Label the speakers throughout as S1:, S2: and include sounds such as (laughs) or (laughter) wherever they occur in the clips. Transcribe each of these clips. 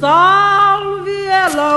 S1: Salve ela,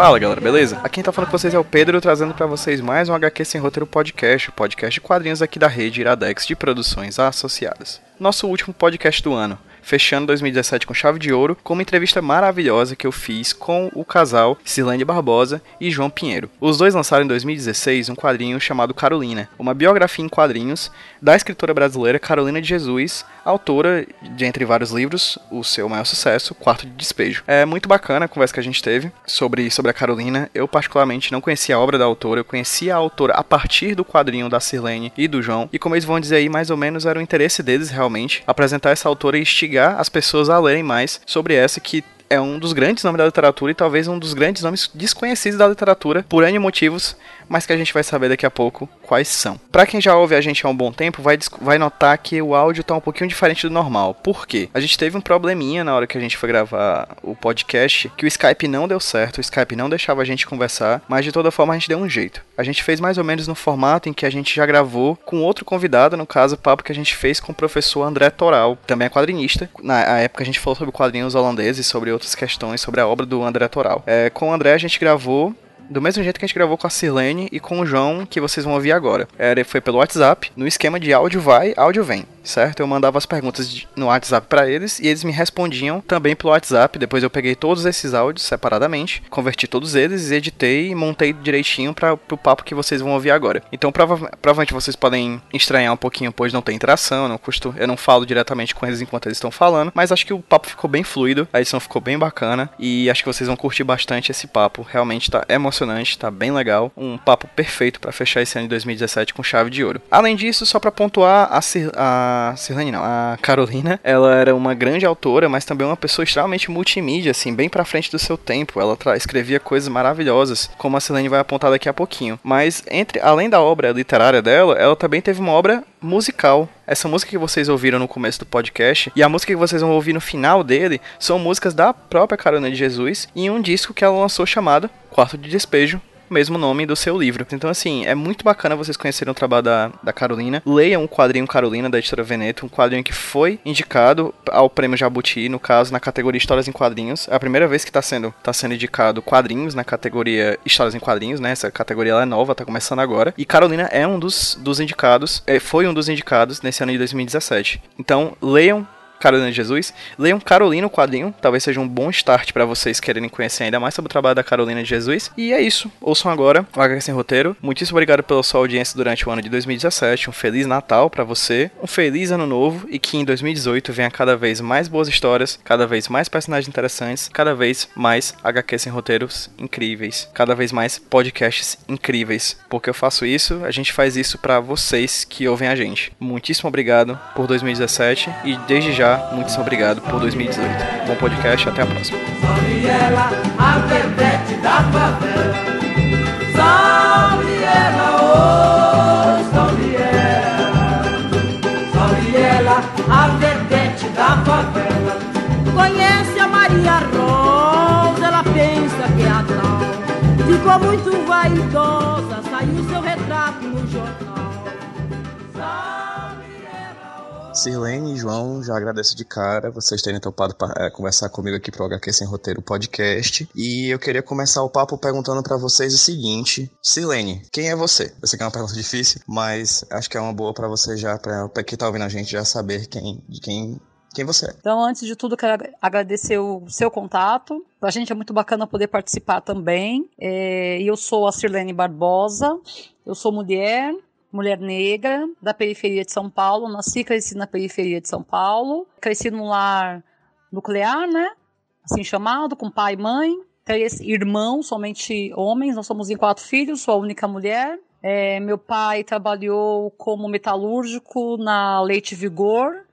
S2: Fala galera, beleza? Aqui quem tá falando com vocês é o Pedro, trazendo pra vocês mais um HQ Sem Roteiro Podcast, o podcast de quadrinhos aqui da rede Iradex de produções associadas. Nosso último podcast do ano, fechando 2017 com chave de ouro, com uma entrevista maravilhosa que eu fiz com o casal Silene Barbosa e João Pinheiro. Os dois lançaram em 2016 um quadrinho chamado Carolina, uma biografia em quadrinhos da escritora brasileira Carolina de Jesus, autora de entre vários livros, o seu maior sucesso, Quarto de Despejo. É muito bacana a conversa que a gente teve sobre, sobre a Carolina. Eu particularmente não conhecia a obra da autora, eu conhecia a autora a partir do quadrinho da Sirlene e do João, e como eles vão dizer aí, mais ou menos era o interesse deles realmente apresentar essa autora e instigar as pessoas a lerem mais sobre essa que é um dos grandes nomes da literatura e talvez um dos grandes nomes desconhecidos da literatura por N motivos, mas que a gente vai saber daqui a pouco quais são. Para quem já ouve a gente há um bom tempo, vai, vai notar que o áudio tá um pouquinho diferente do normal. Por quê? A gente teve um probleminha na hora que a gente foi gravar o podcast, que o Skype não deu certo, o Skype não deixava a gente conversar, mas de toda forma a gente deu um jeito. A gente fez mais ou menos no formato em que a gente já gravou com outro convidado, no caso, o papo que a gente fez com o professor André Toral, também é quadrinista. Na época a gente falou sobre quadrinhos holandeses, sobre outras questões, sobre a obra do André Toral. É, com o André a gente gravou do mesmo jeito que a gente gravou com a Sirlene e com o João, que vocês vão ouvir agora. Era, foi pelo WhatsApp, no esquema de áudio vai, áudio vem, certo? Eu mandava as perguntas no WhatsApp para eles e eles me respondiam também pelo WhatsApp. Depois eu peguei todos esses áudios separadamente, converti todos eles, editei e montei direitinho para o papo que vocês vão ouvir agora. Então prova provavelmente vocês podem estranhar um pouquinho, pois não tem interação, não, custo, eu não falo diretamente com eles enquanto eles estão falando, mas acho que o papo ficou bem fluido, a edição ficou bem bacana e acho que vocês vão curtir bastante esse papo. Realmente tá emocionante tá bem legal. Um papo perfeito para fechar esse ano de 2017 com chave de ouro. Além disso, só para pontuar, a, Cir a não, a Carolina, ela era uma grande autora, mas também uma pessoa extremamente multimídia, assim, bem pra frente do seu tempo. Ela escrevia coisas maravilhosas, como a Cirlane vai apontar daqui a pouquinho. Mas, entre além da obra literária dela, ela também teve uma obra musical. Essa música que vocês ouviram no começo do podcast e a música que vocês vão ouvir no final dele são músicas da própria Carolina de Jesus em um disco que ela lançou chamado Quarto de Despejo, mesmo nome do seu livro. Então, assim, é muito bacana vocês conhecerem o trabalho da, da Carolina. Leiam o quadrinho Carolina, da editora Veneto, um quadrinho que foi indicado ao prêmio Jabuti, no caso, na categoria Histórias em Quadrinhos. É a primeira vez que está sendo, tá sendo indicado quadrinhos na categoria Histórias em Quadrinhos, né? Essa categoria é nova, tá começando agora. E Carolina é um dos, dos indicados, é, foi um dos indicados nesse ano de 2017. Então, leiam Carolina de Jesus. Leiam Carolina, o quadrinho. Talvez seja um bom start para vocês quererem conhecer ainda mais sobre o trabalho da Carolina de Jesus. E é isso. Ouçam agora o HQ Sem Roteiro. Muitíssimo obrigado pela sua audiência durante o ano de 2017. Um feliz Natal para você. Um feliz ano novo. E que em 2018 venha cada vez mais boas histórias, cada vez mais personagens interessantes, cada vez mais HQ Sem Roteiros incríveis, cada vez mais podcasts incríveis. Porque eu faço isso, a gente faz isso para vocês que ouvem a gente. Muitíssimo obrigado por 2017 e desde já muitíssimo obrigado por 2018. Bom podcast, até a próxima.
S3: A da favela. Oh, a da favela.
S1: Conhece a Maria Rosa, ela pensa que é a tal. Ficou muito vaidosa,
S2: Sirlene e João, já agradeço de cara vocês terem topado para é, conversar comigo aqui pro HQ Sem Roteiro Podcast. E eu queria começar o papo perguntando para vocês o seguinte: Sirlene, quem é você? Eu sei que é uma pergunta difícil, mas acho que é uma boa para você já, para quem tá ouvindo a gente já saber quem, de quem quem você é.
S4: Então, antes de tudo, quero agradecer o seu contato. Pra gente é muito bacana poder participar também. É, eu sou a Sirlene Barbosa, eu sou mulher, mulher negra, da periferia de São Paulo. Nasci e cresci na periferia de São Paulo. Cresci num lar nuclear, né? Assim chamado, com pai e mãe. Três irmãos, somente homens. Nós somos em quatro filhos, sou a única mulher. É, meu pai trabalhou como metalúrgico na Leite Vigor,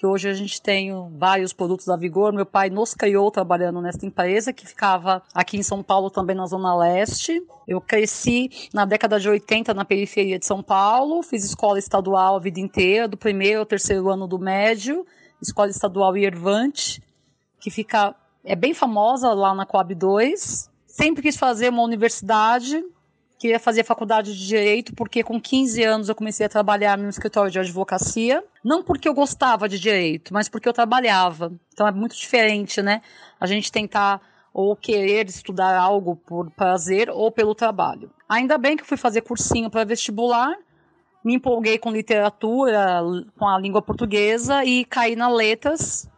S4: que hoje a gente tem vários produtos da Vigor. Meu pai nos criou trabalhando nessa empresa, que ficava aqui em São Paulo, também na Zona Leste. Eu cresci na década de 80 na periferia de São Paulo, fiz escola estadual a vida inteira, do primeiro ao terceiro ano do médio, escola estadual Irvante, que fica é bem famosa lá na Coab 2. Sempre quis fazer uma universidade, queria fazer faculdade de direito, porque com 15 anos eu comecei a trabalhar no escritório de advocacia. Não porque eu gostava de direito, mas porque eu trabalhava. Então é muito diferente, né? A gente tentar ou querer estudar algo por prazer ou pelo trabalho. Ainda bem que eu fui fazer cursinho para vestibular, me empolguei com literatura, com a língua portuguesa e caí na letras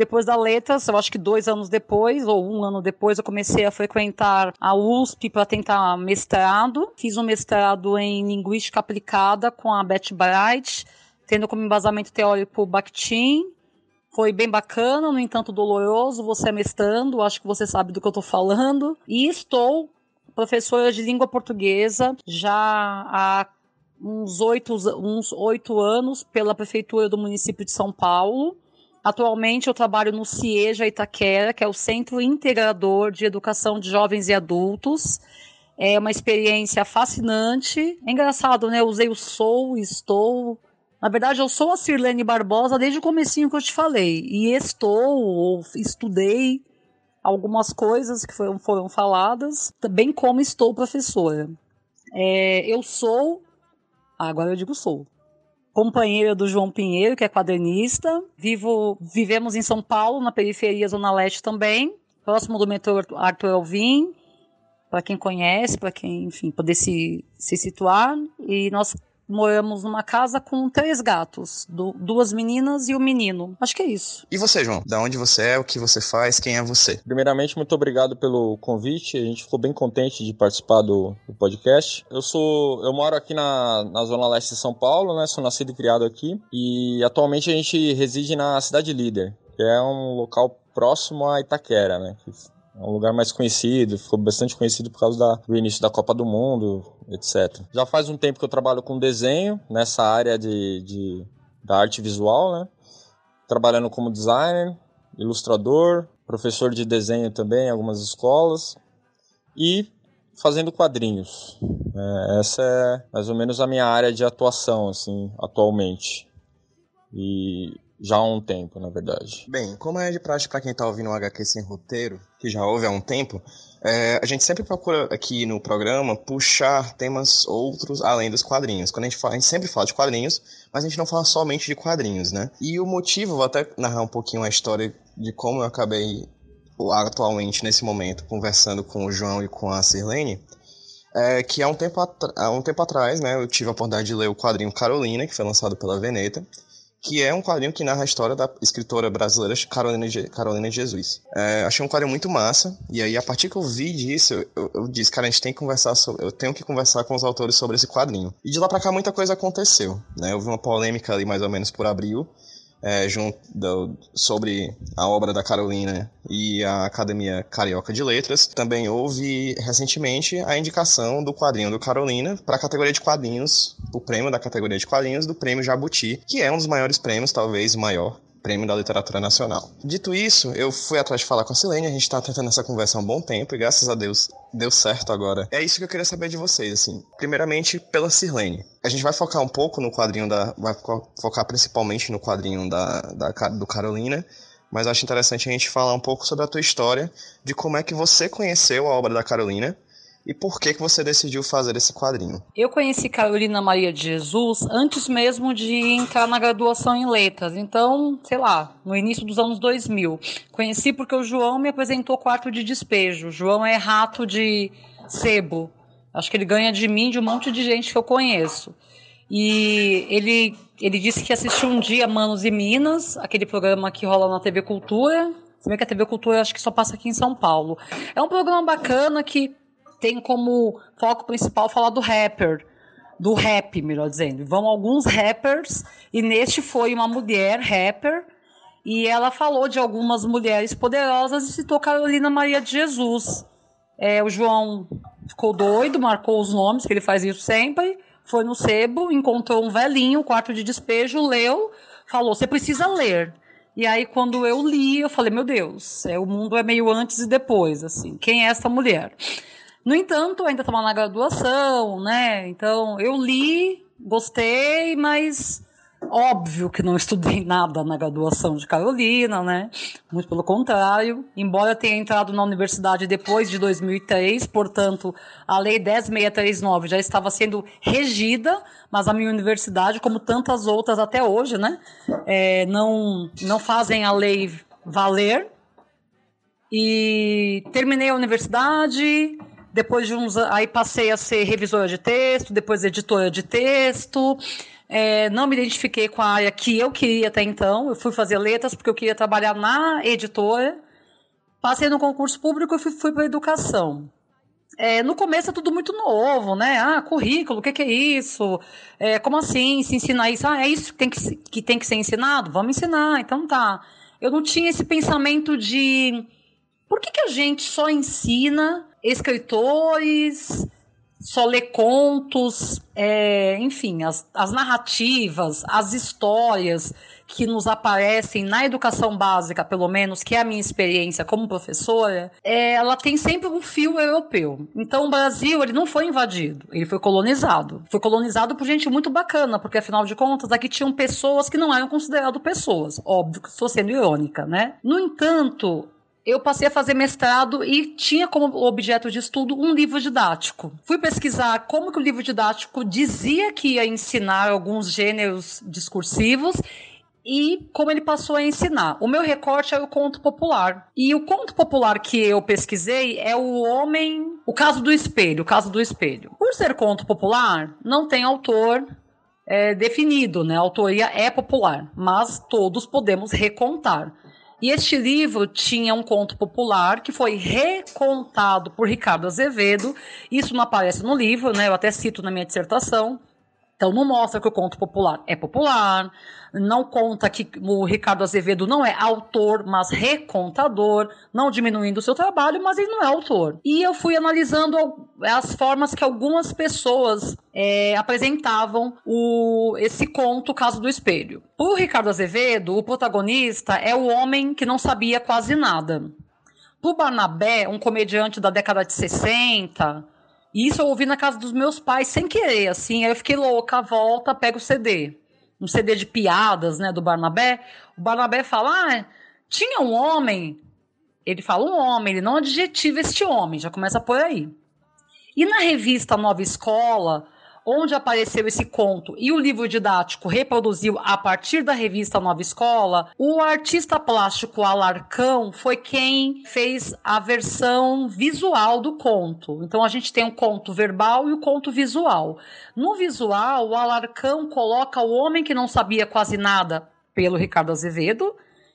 S4: depois da Letras, eu acho que dois anos depois, ou um ano depois, eu comecei a frequentar a USP para tentar mestrado. Fiz um mestrado em Linguística Aplicada com a Beth Bright, tendo como embasamento teórico Bakhtin. Foi bem bacana, no entanto doloroso, você é mestrando, acho que você sabe do que eu estou falando. E estou professora de língua portuguesa já há uns oito, uns oito anos pela prefeitura do município de São Paulo. Atualmente eu trabalho no CIEJA Itaquera, que é o Centro Integrador de Educação de Jovens e Adultos. É uma experiência fascinante. É engraçado, né? Eu usei o sou, estou. Na verdade, eu sou a Sirlene Barbosa desde o comecinho que eu te falei. E estou, ou estudei algumas coisas que foram, foram faladas, bem como estou professora. É, eu sou. Agora eu digo sou companheira do João Pinheiro, que é quadrinista. Vivo, vivemos em São Paulo, na periferia Zona Leste também, próximo do metrô Arthur Alvim, para quem conhece, para quem, enfim, poder se, se situar. E nós moramos numa casa com três gatos, do, duas meninas e um menino. Acho que é isso.
S5: E você, João? Da onde você é, o que você faz, quem é você?
S6: Primeiramente, muito obrigado pelo convite. A gente ficou bem contente de participar do, do podcast. Eu sou, eu moro aqui na, na zona leste de São Paulo, né? Sou nascido e criado aqui e atualmente a gente reside na cidade líder, que é um local próximo a Itaquera, né? É um lugar mais conhecido, ficou bastante conhecido por causa da, do início da Copa do Mundo, etc. Já faz um tempo que eu trabalho com desenho nessa área de, de da arte visual, né? Trabalhando como designer, ilustrador, professor de desenho também em algumas escolas e fazendo quadrinhos. É, essa é mais ou menos a minha área de atuação, assim, atualmente. E já há um tempo, na verdade.
S5: Bem, como é de prática para quem está ouvindo o HQ sem roteiro, que já houve há um tempo, é, a gente sempre procura aqui no programa puxar temas outros além dos quadrinhos. Quando a gente fala, a gente sempre fala de quadrinhos, mas a gente não fala somente de quadrinhos, né? E o motivo, vou até narrar um pouquinho a história de como eu acabei atualmente nesse momento conversando com o João e com a Sirlene, é que há um tempo, há um tempo atrás, né, eu tive a oportunidade de ler o quadrinho Carolina, que foi lançado pela Veneta, que é um quadrinho que narra a história da escritora brasileira Carolina, Carolina Jesus. É, achei um quadrinho muito massa, e aí a partir que eu vi disso, eu, eu, disse, cara, a gente tem que conversar sobre, eu tenho que conversar com os autores sobre esse quadrinho. E de lá pra cá muita coisa aconteceu, né? Houve uma polêmica ali mais ou menos por abril, é, junto do, sobre a obra da Carolina e a Academia Carioca de Letras. Também houve recentemente a indicação do quadrinho do Carolina para a categoria de quadrinhos, o prêmio da categoria de quadrinhos do Prêmio Jabuti, que é um dos maiores prêmios, talvez o maior Prêmio da Literatura Nacional. Dito isso, eu fui atrás de falar com a Silene, a gente tá tentando essa conversa há um bom tempo e graças a Deus deu certo agora. É isso que eu queria saber de vocês, assim. Primeiramente, pela Sirlene. A gente vai focar um pouco no quadrinho da. Vai focar principalmente no quadrinho da, da do Carolina. Mas acho interessante a gente falar um pouco sobre a tua história, de como é que você conheceu a obra da Carolina e por que, que você decidiu fazer esse quadrinho?
S4: Eu conheci Carolina Maria de Jesus antes mesmo de entrar na graduação em letras. Então, sei lá, no início dos anos 2000. Conheci porque o João me apresentou quarto de despejo. O João é rato de sebo. Acho que ele ganha de mim, de um monte de gente que eu conheço. E ele, ele disse que assistiu um dia Manos e Minas, aquele programa que rola na TV Cultura. Se bem que a TV Cultura acho que só passa aqui em São Paulo. É um programa bacana que tem como foco principal falar do rapper, do rap, melhor dizendo. Vão alguns rappers e neste foi uma mulher rapper e ela falou de algumas mulheres poderosas e citou Carolina Maria de Jesus. É, o João ficou doido, marcou os nomes, que ele faz isso sempre, foi no sebo, encontrou um velhinho, quarto de despejo, leu, falou: você precisa ler. E aí, quando eu li, eu falei: meu Deus, é, o mundo é meio antes e depois, assim. Quem é essa mulher? No entanto, ainda estava na graduação, né? Então, eu li, gostei, mas Óbvio que não estudei (laughs) nada na graduação de Carolina, né? Muito pelo contrário. Embora tenha entrado na universidade depois de 2003, portanto, a Lei 10639 já estava sendo regida, mas a minha universidade, como tantas outras até hoje, né? É, não, não fazem a lei valer. E terminei a universidade, depois de uns aí passei a ser revisora de texto, depois editora de texto, é, não me identifiquei com a área que eu queria até então. Eu fui fazer letras porque eu queria trabalhar na editora. Passei no concurso público e fui, fui para educação. É, no começo é tudo muito novo, né? Ah, currículo, o que, que, é isso? É, como assim? Se ensinar isso? Ah, é isso que tem que, que tem que ser ensinado? Vamos ensinar, então tá. Eu não tinha esse pensamento de por que, que a gente só ensina escritores, só lê contos, é, enfim, as, as narrativas, as histórias que nos aparecem na educação básica, pelo menos, que é a minha experiência como professora, é, ela tem sempre um fio europeu. Então, o Brasil, ele não foi invadido, ele foi colonizado. Foi colonizado por gente muito bacana, porque, afinal de contas, aqui tinham pessoas que não eram consideradas pessoas. Óbvio que estou sendo irônica, né? No entanto, eu passei a fazer mestrado e tinha como objeto de estudo um livro didático. Fui pesquisar como que o livro didático dizia que ia ensinar alguns gêneros discursivos e como ele passou a ensinar. O meu recorte é o conto popular. E o conto popular que eu pesquisei é o homem, o caso do espelho, o caso do espelho. Por ser conto popular, não tem autor é, definido, né? A autoria é popular, mas todos podemos recontar. E este livro tinha um conto popular que foi recontado por Ricardo Azevedo. Isso não aparece no livro, né? Eu até cito na minha dissertação. Então não mostra que o conto popular é popular, não conta que o Ricardo Azevedo não é autor, mas recontador, não diminuindo o seu trabalho, mas ele não é autor. E eu fui analisando as formas que algumas pessoas é, apresentavam o, esse conto, o caso do espelho. O Ricardo Azevedo, o protagonista, é o homem que não sabia quase nada. O Barnabé, um comediante da década de 60, isso eu ouvi na casa dos meus pais sem querer, assim. Aí eu fiquei louca, volta, pega o CD. Um CD de piadas, né, do Barnabé. O Barnabé fala: ah, tinha um homem. Ele fala um homem, ele não adjetiva este homem, já começa por aí. E na revista Nova Escola, onde apareceu esse conto e o livro didático reproduziu a partir da revista Nova Escola, o artista plástico Alarcão foi quem fez a versão visual do conto. Então a gente tem o conto verbal e o conto visual. No visual, o Alarcão coloca o homem que não sabia quase nada, pelo Ricardo Azevedo,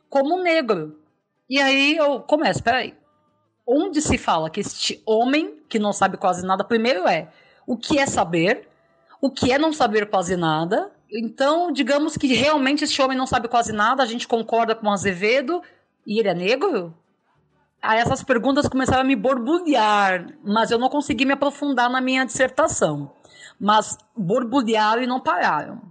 S4: como negro. E aí eu começo, peraí. Onde se fala que este homem que não sabe quase nada, primeiro é o que é saber, o que é não saber quase nada. Então, digamos que realmente esse homem não sabe quase nada, a gente concorda com o Azevedo e ele é negro? Aí essas perguntas começaram a me borbulhar, mas eu não consegui me aprofundar na minha dissertação. Mas borbulharam e não pararam.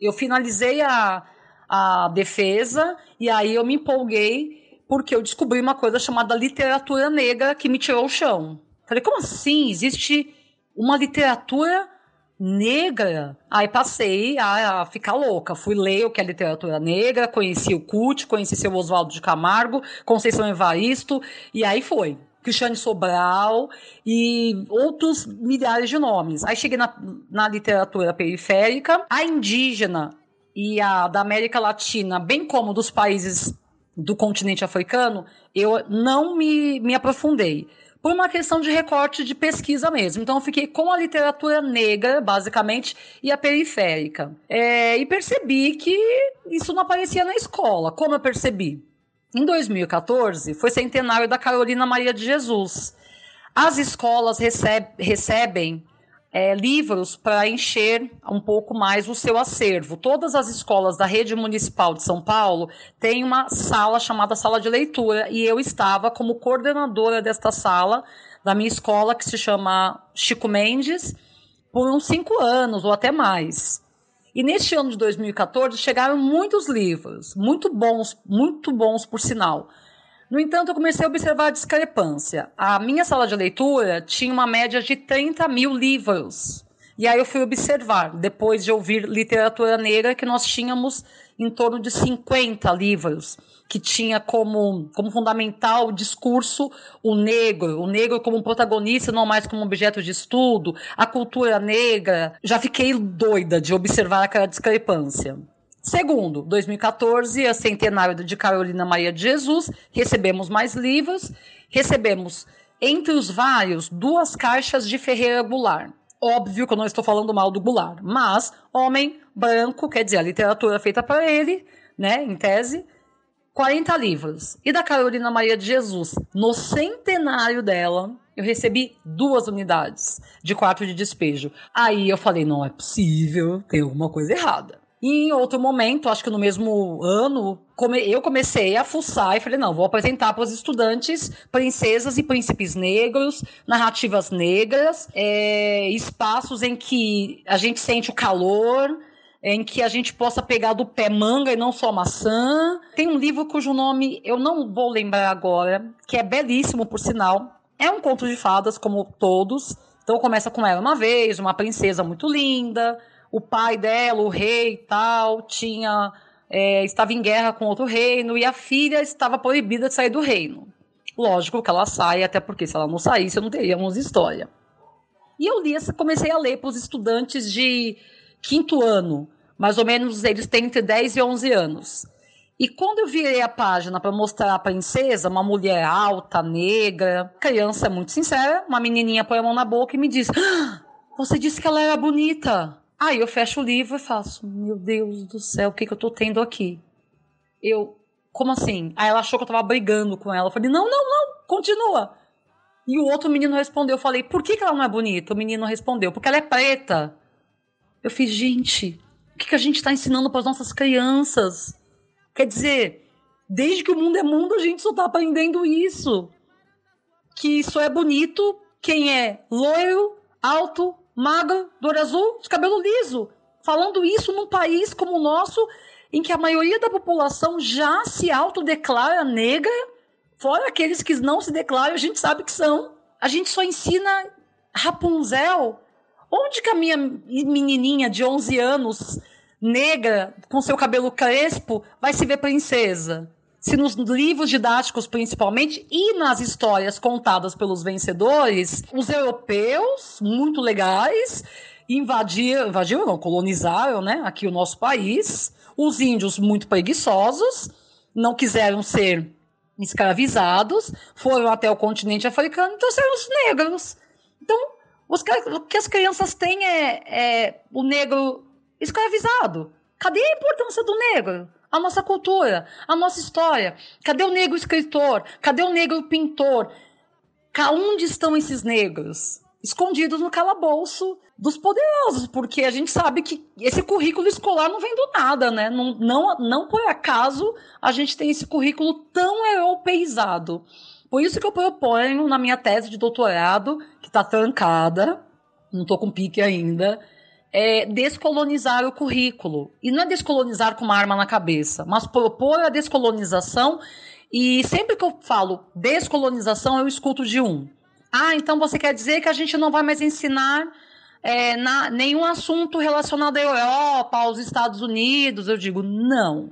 S4: Eu finalizei a, a defesa e aí eu me empolguei porque eu descobri uma coisa chamada literatura negra que me tirou o chão. Falei, como assim? Existe uma literatura negra, aí passei a, ficar louca. Fui ler o que é literatura negra, conheci o CUT, conheci seu Oswaldo de Camargo, Conceição Evaristo, e aí foi. Cristiane Sobral e outros milhares de nomes. Aí cheguei na, na literatura periférica, a indígena e a da América Latina, bem como dos países do continente africano, eu não me, me aprofundei por uma questão de recorte de pesquisa mesmo. Então, eu fiquei com a literatura negra, basicamente, e a periférica. É, e percebi que isso não aparecia na escola. Como eu percebi? Em 2014, foi centenário da Carolina Maria de Jesus. As escolas receb recebem é, livros para encher um pouco mais o seu acervo. Todas as escolas da rede municipal de São Paulo têm uma sala chamada sala de leitura e eu estava como coordenadora desta sala da minha escola que se chama Chico Mendes por uns cinco anos ou até mais. E neste ano de 2014 chegaram muitos livros, muito bons, muito bons por sinal. No entanto, eu comecei a observar a discrepância. A minha sala de leitura tinha uma média de 30 mil livros. E aí eu fui observar, depois de ouvir literatura negra, que nós tínhamos em torno de 50 livros, que tinha como, como fundamental o discurso o negro, o negro como protagonista, não mais como objeto de estudo, a cultura negra. Já fiquei doida de observar aquela discrepância. Segundo, 2014, a centenário de Carolina Maria de Jesus, recebemos mais livros, recebemos, entre os vários, duas caixas de Ferreira Goulart. Óbvio que eu não estou falando mal do Goulart, mas homem branco, quer dizer, a literatura feita para ele, né, em tese, 40 livros. E da Carolina Maria de Jesus, no centenário dela, eu recebi duas unidades de quarto de despejo. Aí eu falei, não é possível, tem alguma coisa errada. E em outro momento, acho que no mesmo ano, eu comecei a fuçar e falei: não, vou apresentar para os estudantes princesas e príncipes negros, narrativas negras, é, espaços em que a gente sente o calor, em que a gente possa pegar do pé manga e não só maçã. Tem um livro cujo nome eu não vou lembrar agora, que é belíssimo, por sinal. É um conto de fadas, como todos. Então começa com ela uma vez, uma princesa muito linda o pai dela, o rei e tal, tinha é, estava em guerra com outro reino e a filha estava proibida de sair do reino. Lógico que ela sai, até porque se ela não saísse, não teríamos história. E eu li, comecei a ler para os estudantes de quinto ano, mais ou menos eles têm entre 10 e 11 anos. E quando eu virei a página para mostrar a princesa, uma mulher alta, negra, criança muito sincera, uma menininha põe a mão na boca e me diz: ah, Você disse que ela era bonita. Aí eu fecho o livro e faço, meu Deus do céu, o que, que eu tô tendo aqui? Eu, como assim? Aí ela achou que eu tava brigando com ela. Eu falei, não, não, não, continua. E o outro menino respondeu, eu falei, por que, que ela não é bonita? O menino respondeu, porque ela é preta. Eu fiz, gente, o que, que a gente está ensinando para as nossas crianças? Quer dizer, desde que o mundo é mundo, a gente só tá aprendendo isso. Que isso é bonito quem é loiro, alto, magra, do azul, de cabelo liso. Falando isso num país como o nosso, em que a maioria da população já se autodeclara negra, fora aqueles que não se declaram, a gente sabe que são. A gente só ensina Rapunzel. Onde que a minha menininha de 11 anos, negra, com seu cabelo crespo, vai se ver princesa? Se nos livros didáticos principalmente e nas histórias contadas pelos vencedores, os europeus, muito legais, invadiram, invadiram não, colonizaram, né, aqui o nosso país, os índios muito preguiçosos, não quiseram ser escravizados, foram até o continente africano e trouxeram os negros. Então, os, o que as crianças têm é, é o negro escravizado. Cadê a importância do negro? A nossa cultura, a nossa história. Cadê o negro escritor? Cadê o negro pintor? Onde estão esses negros? Escondidos no calabouço dos poderosos, porque a gente sabe que esse currículo escolar não vem do nada, né? Não, não, não por acaso a gente tem esse currículo tão europeizado. Por isso que eu proponho na minha tese de doutorado, que está trancada, não estou com pique ainda, é descolonizar o currículo. E não é descolonizar com uma arma na cabeça, mas propor a descolonização. E sempre que eu falo descolonização, eu escuto de um. Ah, então você quer dizer que a gente não vai mais ensinar é, na, nenhum assunto relacionado à Europa, aos Estados Unidos? Eu digo, não.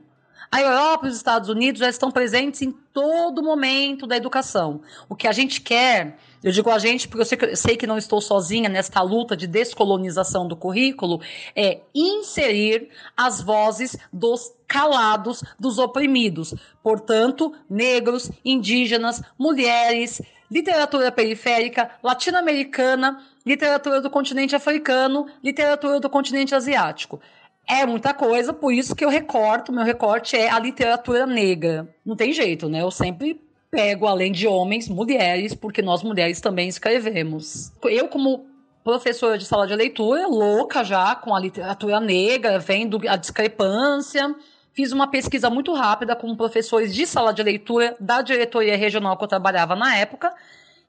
S4: A Europa e os Estados Unidos já estão presentes em todo momento da educação. O que a gente quer, eu digo a gente porque eu sei, que, eu sei que não estou sozinha nesta luta de descolonização do currículo, é inserir as vozes dos calados, dos oprimidos. Portanto, negros, indígenas, mulheres, literatura periférica, latino-americana, literatura do continente africano, literatura do continente asiático. É muita coisa, por isso que eu recorto, meu recorte é a literatura negra. Não tem jeito, né? Eu sempre pego, além de homens, mulheres, porque nós mulheres também escrevemos. Eu, como professora de sala de leitura, louca já com a literatura negra, vendo a discrepância. Fiz uma pesquisa muito rápida com professores de sala de leitura da diretoria regional que eu trabalhava na época.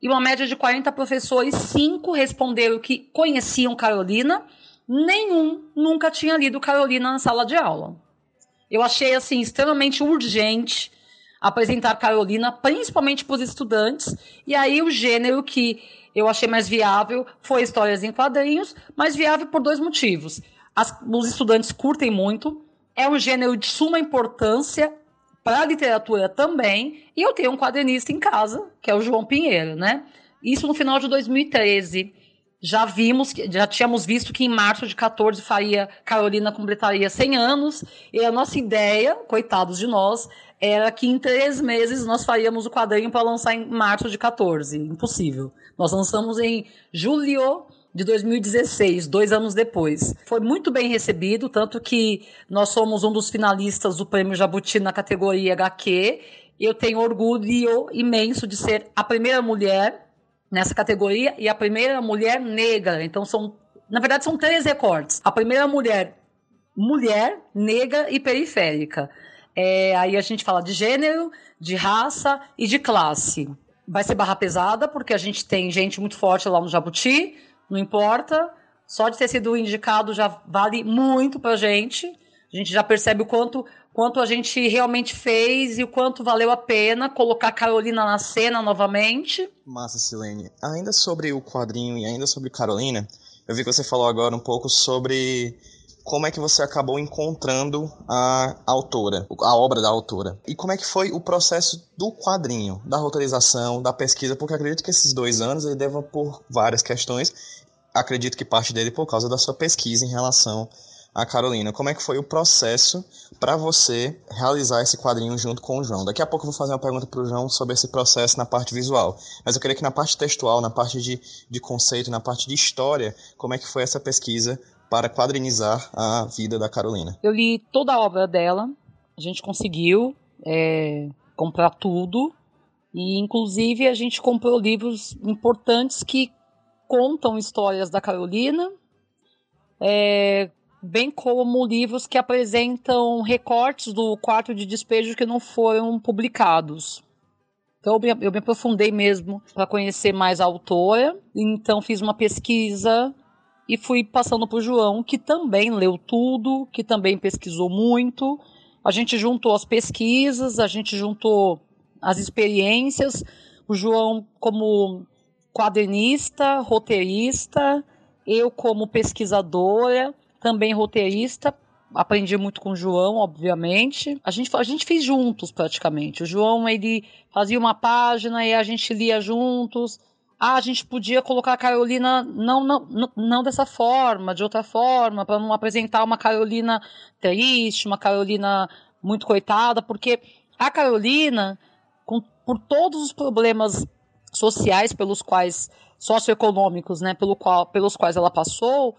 S4: E uma média de 40 professores, cinco responderam que conheciam Carolina nenhum nunca tinha lido Carolina na sala de aula. Eu achei assim extremamente urgente apresentar Carolina, principalmente para os estudantes, e aí o gênero que eu achei mais viável foi histórias em quadrinhos, mas viável por dois motivos. As, os estudantes curtem muito, é um gênero de suma importância para a literatura também, e eu tenho um quadrinista em casa, que é o João Pinheiro, né? Isso no final de 2013 já vimos, já tínhamos visto que em março de 14 faria Carolina completaria 100 anos, e a nossa ideia, coitados de nós, era que em três meses nós faríamos o quadrinho para lançar em março de 14. Impossível. Nós lançamos em julho de 2016, dois anos depois. Foi muito bem recebido, tanto que nós somos um dos finalistas do Prêmio Jabuti na categoria HQ. Eu tenho orgulho imenso de ser a primeira mulher nessa categoria e a primeira mulher negra. Então são, na verdade, são três recortes. A primeira mulher, mulher, negra e periférica. É, aí a gente fala de gênero, de raça e de classe. Vai ser barra pesada, porque a gente tem gente muito forte lá no Jabuti, não importa. Só de ter sido indicado já vale muito pra gente. A gente já percebe o quanto, quanto a gente realmente fez e o quanto valeu a pena colocar a Carolina na cena novamente.
S5: Massa, Silene. Ainda sobre o quadrinho e ainda sobre Carolina, eu vi que você falou agora um pouco sobre como é que você acabou encontrando a autora, a obra da autora. E como é que foi o processo do quadrinho, da roteirização, da pesquisa, porque acredito que esses dois anos ele deva por várias questões. Acredito que parte dele por causa da sua pesquisa em relação a Carolina, como é que foi o processo para você realizar esse quadrinho junto com o João? Daqui a pouco eu vou fazer uma pergunta para o João sobre esse processo na parte visual, mas eu queria que na parte textual, na parte de, de conceito, na parte de história, como é que foi essa pesquisa para quadrinizar a vida da Carolina?
S4: Eu li toda a obra dela, a gente conseguiu é, comprar tudo, e inclusive a gente comprou livros importantes que contam histórias da Carolina, é, bem como livros que apresentam recortes do quarto de despejo que não foram publicados. Então eu me aprofundei mesmo para conhecer mais a autora, então fiz uma pesquisa e fui passando para o João, que também leu tudo, que também pesquisou muito. A gente juntou as pesquisas, a gente juntou as experiências. O João como quadrinista, roteirista, eu como pesquisadora também roteirista. Aprendi muito com o João, obviamente. A gente, a gente fez juntos praticamente. O João ele fazia uma página e a gente lia juntos. Ah, a gente podia colocar a Carolina não, não, não dessa forma, de outra forma, para não apresentar uma Carolina triste, uma Carolina muito coitada, porque a Carolina, com, por todos os problemas sociais pelos quais socioeconômicos, né, pelo qual, pelos quais ela passou,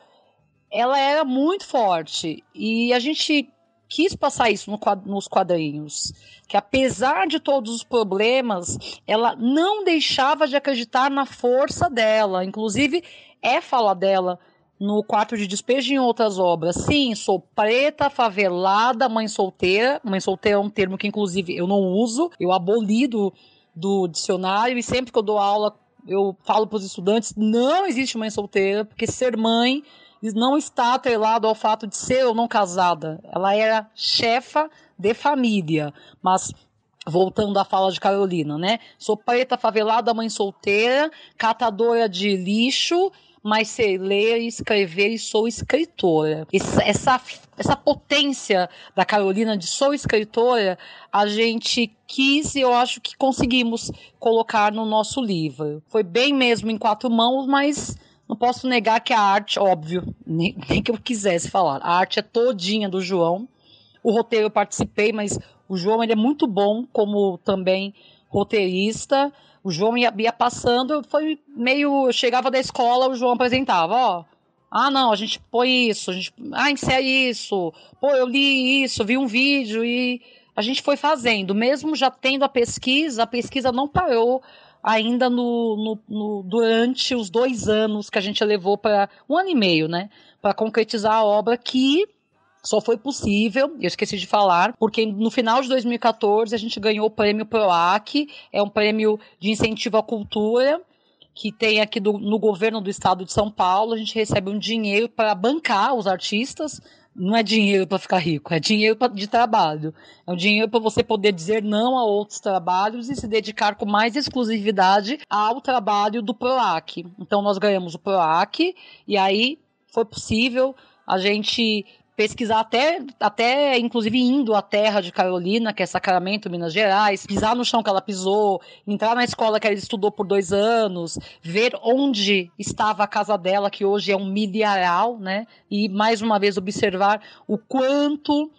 S4: ela era muito forte. E a gente quis passar isso no, nos quadrinhos. Que apesar de todos os problemas, ela não deixava de acreditar na força dela. Inclusive, é fala dela no quarto de despejo e em outras obras. Sim, sou preta, favelada, mãe solteira. Mãe solteira é um termo que, inclusive, eu não uso. Eu aboli do, do dicionário e sempre que eu dou aula, eu falo para os estudantes: não existe mãe solteira, porque ser mãe não está atrelado ao fato de ser ou não casada. Ela era chefa de família, mas voltando à fala de Carolina, né? Sou preta, favelada, mãe solteira, catadora de lixo, mas sei ler e escrever e sou escritora. Essa, essa potência da Carolina de sou escritora, a gente quis e eu acho que conseguimos colocar no nosso livro. Foi bem mesmo em quatro mãos, mas não posso negar que a arte, óbvio, nem, (laughs) nem que eu quisesse falar, a arte é todinha do João. O roteiro eu participei, mas o João ele é muito bom como também roteirista. O João ia, ia passando, foi meio. Chegava da escola, o João apresentava, ó. Ah, não, a gente põe isso, a gente. Ah, insere isso. Pô, eu li isso, vi um vídeo e a gente foi fazendo. Mesmo já tendo a pesquisa, a pesquisa não parou ainda no, no, no, durante os dois anos que a gente levou para um ano e meio, né, para concretizar a obra que só foi possível, eu esqueci de falar, porque no final de 2014 a gente ganhou o prêmio PROAC, é um prêmio de incentivo à cultura, que tem aqui do, no governo do estado de São Paulo. A gente recebe um dinheiro para bancar os artistas. Não é dinheiro para ficar rico, é dinheiro pra, de trabalho. É um dinheiro para você poder dizer não a outros trabalhos e se dedicar com mais exclusividade ao trabalho do PROAC. Então, nós ganhamos o PROAC e aí foi possível a gente pesquisar até, até inclusive indo à terra de Carolina, que é Sacramento, Minas Gerais, pisar no chão que ela pisou, entrar na escola que ela estudou por dois anos, ver onde estava a casa dela, que hoje é um milharal, né? E mais uma vez observar o quanto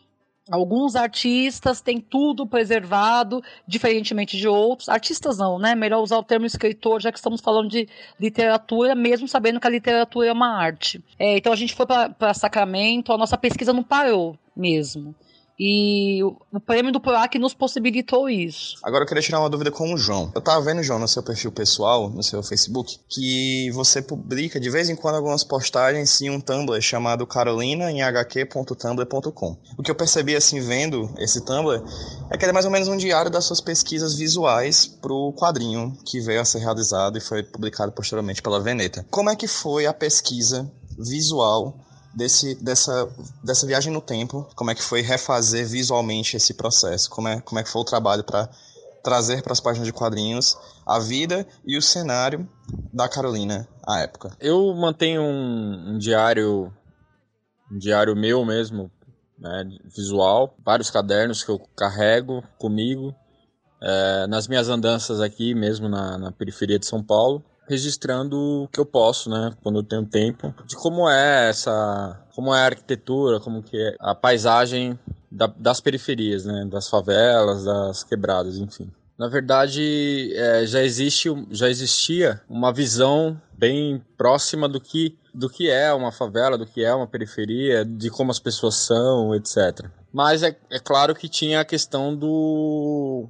S4: Alguns artistas têm tudo preservado, diferentemente de outros. Artistas não, né? Melhor usar o termo escritor, já que estamos falando de literatura, mesmo sabendo que a literatura é uma arte. É, então a gente foi para Sacramento, a nossa pesquisa não parou mesmo. E o prêmio do PROAC nos possibilitou isso.
S5: Agora eu queria tirar uma dúvida com o João. Eu tava vendo, João, no seu perfil pessoal, no seu Facebook, que você publica de vez em quando algumas postagens em um Tumblr chamado carolinaemhq.tumblr.com. O que eu percebi, assim, vendo esse Tumblr, é que ele é mais ou menos um diário das suas pesquisas visuais pro quadrinho que veio a ser realizado e foi publicado posteriormente pela Veneta. Como é que foi a pesquisa visual desse, dessa, dessa viagem no tempo, como é que foi refazer visualmente esse processo, como é, como é que foi o trabalho para trazer para as páginas de quadrinhos a vida e o cenário da Carolina à época.
S6: Eu mantenho um, um diário, um diário meu mesmo, né, visual, vários cadernos que eu carrego comigo é, nas minhas andanças aqui mesmo na, na periferia de São Paulo registrando o que eu posso, né, quando eu tenho tempo, de como é essa, como é a arquitetura, como que é a paisagem da, das periferias, né, das favelas, das quebradas, enfim. Na verdade, é, já existe, já existia uma visão bem próxima do que do que é uma favela, do que é uma periferia, de como as pessoas são, etc. Mas é, é claro que tinha a questão do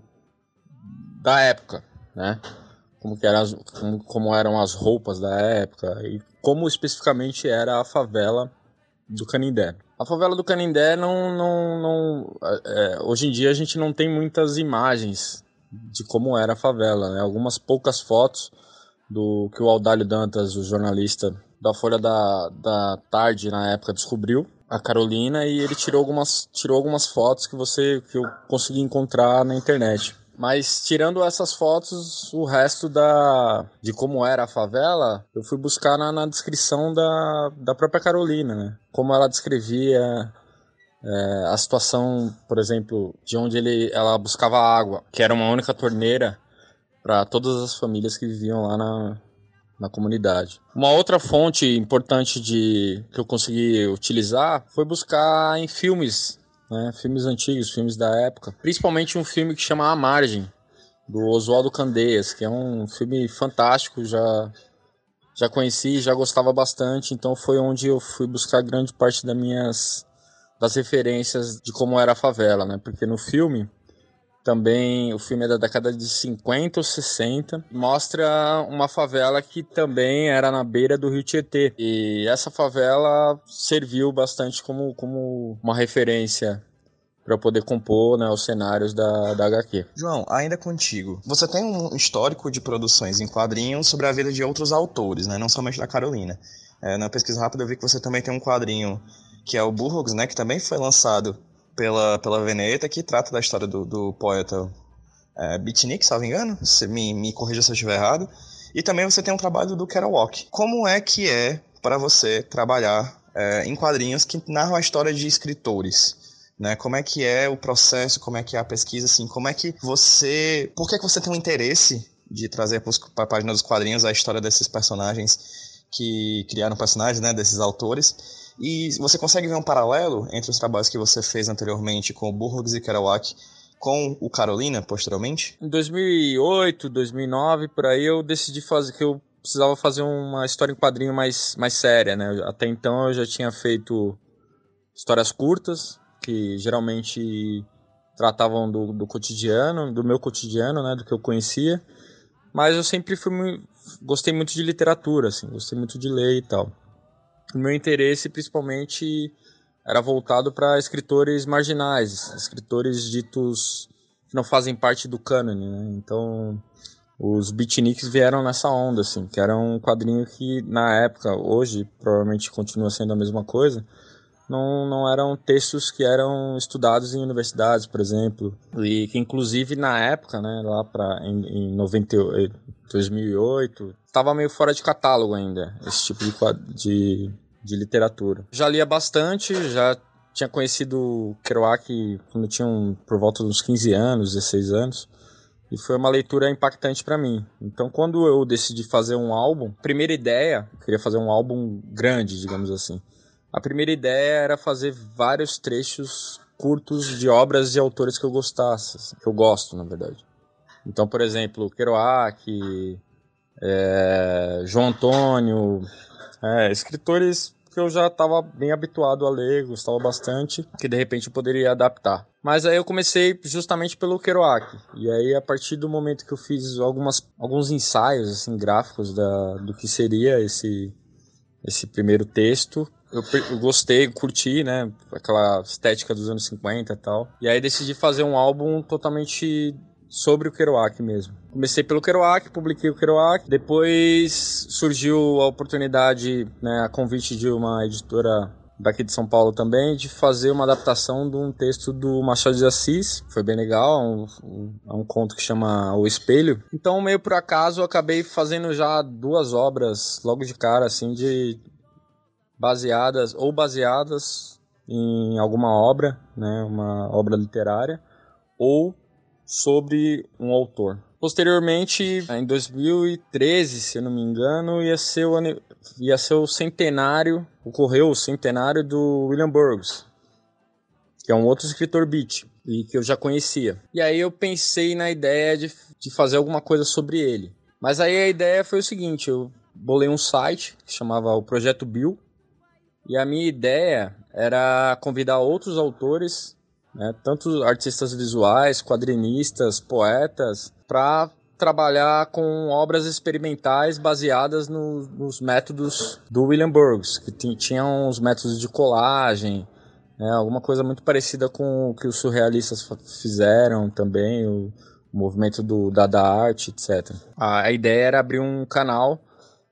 S6: da época, né? Como, eram as, como, como eram as roupas da época e como especificamente era a favela do Canindé. A favela do Canindé não, não, não é, hoje em dia a gente não tem muitas imagens de como era a favela, né? Algumas poucas fotos do que o Aldalho Dantas, o jornalista da Folha da, da Tarde na época descobriu a Carolina e ele tirou algumas tirou algumas fotos que você que eu consegui encontrar na internet. Mas tirando essas fotos, o resto da de como era a favela, eu fui buscar na, na descrição da, da própria Carolina, né? Como ela descrevia é, a situação, por exemplo, de onde ele, ela buscava água, que era uma única torneira para todas as famílias que viviam lá na, na comunidade. Uma outra fonte importante de que eu consegui utilizar foi buscar em filmes né? Filmes antigos, filmes da época. Principalmente um filme que chama A Margem, do Oswaldo Candeias, que é um filme fantástico, já já conheci, já gostava bastante, então foi onde eu fui buscar grande parte das minhas das referências de como era a favela, né? Porque no filme também o filme é da década de 50 ou 60. Mostra uma favela que também era na beira do Rio Tietê. E essa favela serviu bastante como, como uma referência para poder compor né, os cenários da, da HQ.
S5: João, ainda contigo. Você tem um histórico de produções em quadrinhos sobre a vida de outros autores, né, não somente da Carolina. É, na pesquisa rápida eu vi que você também tem um quadrinho que é o Burroughs, né, que também foi lançado pela, pela Veneta, que trata da história do, do poeta é, Beatnik, se não me engano, se me, me corrija se eu estiver errado. E também você tem um trabalho do Kerouac. Como é que é para você trabalhar é, em quadrinhos que narram a história de escritores? Né? Como é que é o processo, como é que é a pesquisa, assim, como é que você... Por que, que você tem um interesse de trazer para a página dos quadrinhos a história desses personagens que criaram personagens, né, desses autores? E você consegue ver um paralelo entre os trabalhos que você fez anteriormente com o Burroughs e Kerouac com o Carolina, posteriormente?
S6: Em 2008, 2009, por aí, eu decidi fazer que eu precisava fazer uma história em quadrinho mais, mais séria, né? Até então eu já tinha feito histórias curtas, que geralmente tratavam do, do cotidiano, do meu cotidiano, né? Do que eu conhecia. Mas eu sempre fui gostei muito de literatura, assim, gostei muito de ler e tal o meu interesse principalmente era voltado para escritores marginais, escritores ditos que não fazem parte do cânone, né? Então, os beatniks vieram nessa onda, assim, que era um quadrinho que na época, hoje provavelmente continua sendo a mesma coisa, não, não eram textos que eram estudados em universidades, por exemplo, e que inclusive na época, né, lá para em, em 98, 2008, estava meio fora de catálogo ainda esse tipo de, de, de literatura. Já lia bastante, já tinha conhecido Kerouac quando tinha um, por volta uns 15 anos, 16 anos. E foi uma leitura impactante para mim. Então, quando eu decidi fazer um álbum, primeira ideia, queria fazer um álbum grande, digamos assim. A primeira ideia era fazer vários trechos curtos de obras de autores que eu gostasse, assim, que eu gosto, na verdade. Então, por exemplo, Kerouac, é, João Antônio, é, escritores que eu já estava bem habituado a ler, gostava bastante, que de repente eu poderia adaptar. Mas aí eu comecei justamente pelo Kerouac. E aí a partir do momento que eu fiz algumas, alguns ensaios assim gráficos da, do que seria esse esse primeiro texto, eu, eu, gostei, curti, né? Aquela estética dos anos 50 e tal. E aí decidi fazer um álbum totalmente sobre o Kerouac mesmo. Comecei pelo Kerouac, publiquei o Kerouac, depois surgiu a oportunidade, né, a convite de uma editora daqui de São Paulo também, de fazer uma adaptação de um texto do Machado de Assis, foi bem legal, um, um, é um conto que chama O Espelho. Então, meio por acaso, eu acabei fazendo já duas obras logo de cara, assim, de baseadas ou baseadas em alguma obra, né, uma obra literária, ou sobre um autor. Posteriormente, em 2013, se eu não me engano, ia ser o, ia ser o centenário, ocorreu o centenário do William Burroughs, que é um outro escritor beat, e que eu já conhecia. E aí eu pensei na ideia de, de fazer alguma coisa sobre ele. Mas aí a ideia foi o seguinte, eu bolei um site que chamava o Projeto Bill, e a minha ideia era convidar outros autores, né, tanto artistas visuais, quadrinistas, poetas, para trabalhar com obras experimentais baseadas no, nos métodos do William Burroughs, que tinham os métodos de colagem, né, alguma coisa muito parecida com o que os surrealistas fizeram também, o, o movimento do Dada Art, etc. A, a ideia era abrir um canal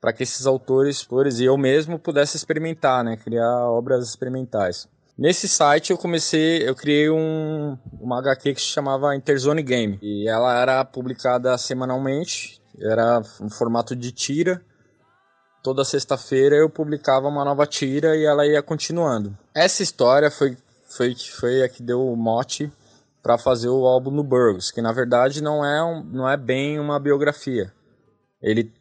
S6: para que esses autores, autores e eu mesmo pudesse experimentar, né, criar obras experimentais. Nesse site eu comecei, eu criei um, uma HQ que se chamava Interzone Game e ela era publicada semanalmente, era um formato de tira. Toda sexta-feira eu publicava uma nova tira e ela ia continuando. Essa história foi foi foi a que deu o mote para fazer o álbum no Burgos, que na verdade não é um, não é bem uma biografia. Ele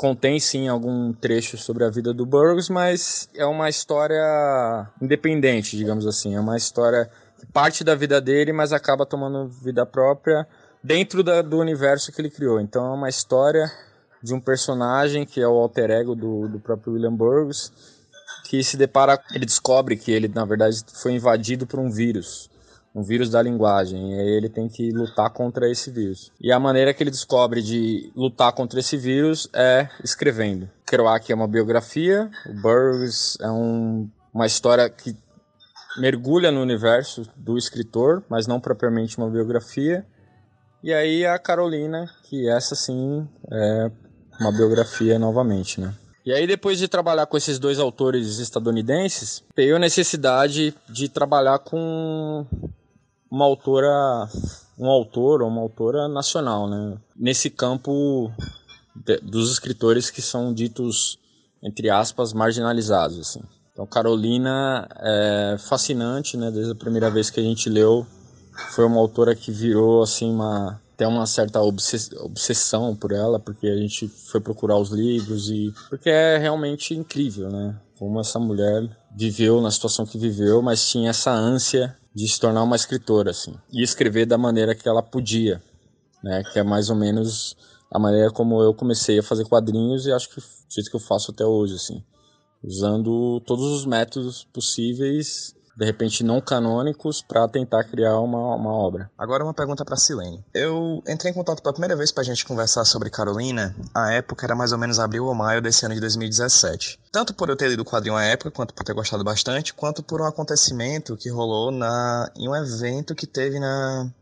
S6: contém sim algum trecho sobre a vida do Burroughs, mas é uma história independente, digamos assim. É uma história que parte da vida dele, mas acaba tomando vida própria dentro da, do universo que ele criou. Então é uma história de um personagem que é o alter ego do, do próprio William Burroughs, que se depara, ele descobre que ele na verdade foi invadido por um vírus um vírus da linguagem, e aí ele tem que lutar contra esse vírus. E a maneira que ele descobre de lutar contra esse vírus é escrevendo. Kerouac é uma biografia, o Burroughs é um, uma história que mergulha no universo do escritor, mas não propriamente uma biografia. E aí a Carolina, que essa sim é uma biografia novamente, né? E aí, depois de trabalhar com esses dois autores estadunidenses, veio a necessidade de trabalhar com uma autora, um autor ou uma autora nacional, né? Nesse campo de, dos escritores que são ditos entre aspas marginalizados, assim. Então Carolina é fascinante, né? Desde a primeira vez que a gente leu, foi uma autora que virou assim uma até uma certa obsessão por ela, porque a gente foi procurar os livros e porque é realmente incrível, né? Como essa mulher viveu na situação que viveu, mas tinha essa ânsia de se tornar uma escritora, assim, e escrever da maneira que ela podia, né? Que é mais ou menos a maneira como eu comecei a fazer quadrinhos e acho que do jeito que eu faço até hoje, assim, usando todos os métodos possíveis de repente não canônicos para tentar criar uma, uma obra.
S5: Agora uma pergunta para Silene. Eu entrei em contato pela primeira vez para a gente conversar sobre Carolina, a época era mais ou menos abril ou maio desse ano de 2017. Tanto por eu ter lido o quadrinho à época, quanto por ter gostado bastante, quanto por um acontecimento que rolou na, em um evento que teve na,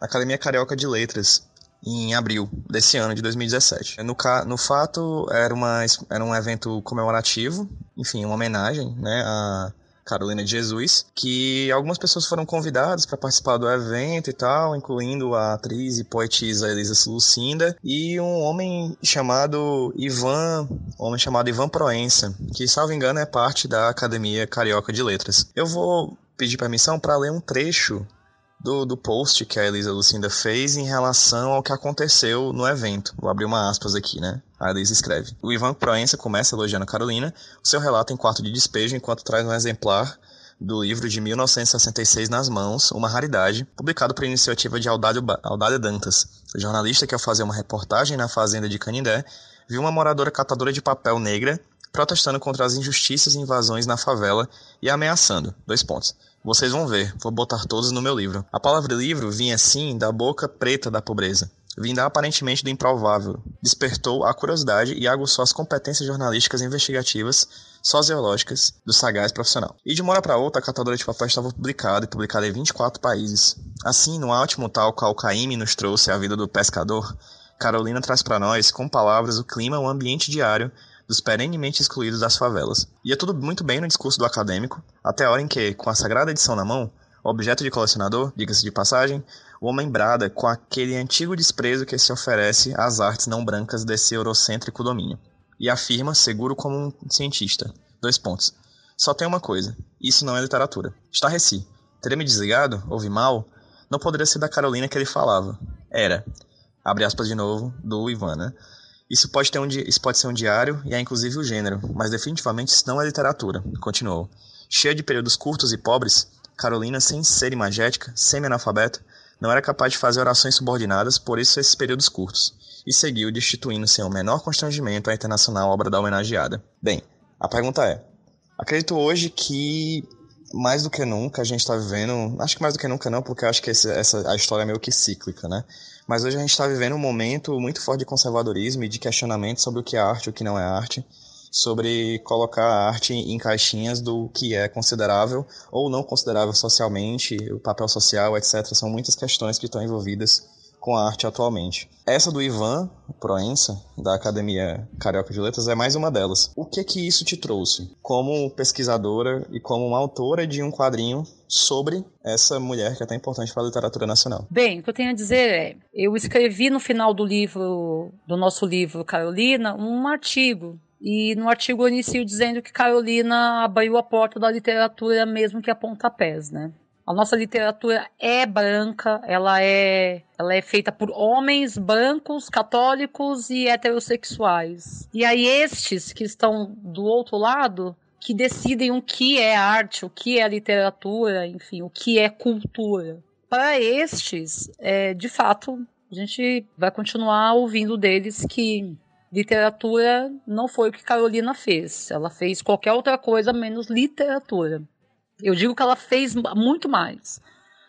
S5: Academia Carioca de Letras, em abril desse ano de 2017. No, no fato, era, uma, era um evento comemorativo, enfim, uma homenagem né, a Carolina de Jesus, que algumas pessoas foram convidadas para participar do evento e tal, incluindo a atriz e poetisa Elisa Lucinda e um homem chamado Ivan, homem chamado Ivan Proença, que, salvo engano, é parte da Academia Carioca de Letras. Eu vou pedir permissão para ler um trecho do, do post que a Elisa Lucinda fez em relação ao que aconteceu no evento. Vou abrir uma aspas aqui, né? A Elisa escreve. O Ivan Proença começa elogiando a Carolina, o seu relato em quarto de despejo, enquanto traz um exemplar do livro de 1966 nas mãos, uma raridade, publicado por iniciativa de Aldália, Aldália Dantas, jornalista que ao fazer uma reportagem na fazenda de Canindé, viu uma moradora catadora de papel negra protestando contra as injustiças e invasões na favela e ameaçando, dois pontos, vocês vão ver, vou botar todos no meu livro. A palavra livro vinha assim da boca preta da pobreza, vinda aparentemente do improvável. Despertou a curiosidade e aguçou as competências jornalísticas investigativas sociológicas do sagaz profissional. E de uma hora para outra, a catadora de papel estava publicada e publicada em 24 países. Assim, no ótimo tal qual Caíme nos trouxe a vida do pescador, Carolina traz para nós, com palavras, o clima, o ambiente diário dos perenemente excluídos das favelas. Ia tudo muito bem no discurso do acadêmico, até a hora em que, com a sagrada edição na mão, objeto de colecionador, diga-se de passagem, o homem brada com aquele antigo desprezo que se oferece às artes não brancas desse eurocêntrico domínio. E afirma, seguro como um cientista. Dois pontos. Só tem uma coisa: isso não é literatura. Estarreci. Teria me desligado? Ouvi mal? Não poderia ser da Carolina que ele falava. Era. Abre aspas de novo, do Ivan, né? Isso pode, ter um, isso pode ser um diário e é inclusive o gênero, mas definitivamente isso não é literatura, continuou. Cheia de períodos curtos e pobres, Carolina, sem ser imagética, semi-analfabeta, não era capaz de fazer orações subordinadas, por isso esses períodos curtos, e seguiu destituindo sem o menor constrangimento a internacional obra da homenageada. Bem, a pergunta é: acredito hoje que mais do que nunca a gente está vivendo, acho que mais do que nunca não, porque acho que esse, essa a história é meio que cíclica, né? Mas hoje a gente está vivendo um momento muito forte de conservadorismo e de questionamento sobre o que é arte e o que não é arte, sobre colocar a arte em caixinhas do que é considerável ou não considerável socialmente, o papel social, etc. São muitas questões que estão envolvidas com a arte atualmente. Essa do Ivan Proença, da Academia Carioca de Letras, é mais uma delas. O que que isso te trouxe como pesquisadora e como uma autora de um quadrinho sobre essa mulher que é tão importante para a literatura nacional?
S4: Bem, o que eu tenho a dizer é, eu escrevi no final do livro, do nosso livro Carolina, um artigo e no artigo eu inicio dizendo que Carolina abriu a porta da literatura mesmo que a pontapés, né? A nossa literatura é branca, ela é, ela é feita por homens brancos, católicos e heterossexuais. E aí estes que estão do outro lado que decidem o que é arte, o que é literatura, enfim, o que é cultura. Para estes, é, de fato, a gente vai continuar ouvindo deles que literatura não foi o que Carolina fez. Ela fez qualquer outra coisa menos literatura. Eu digo que ela fez muito mais.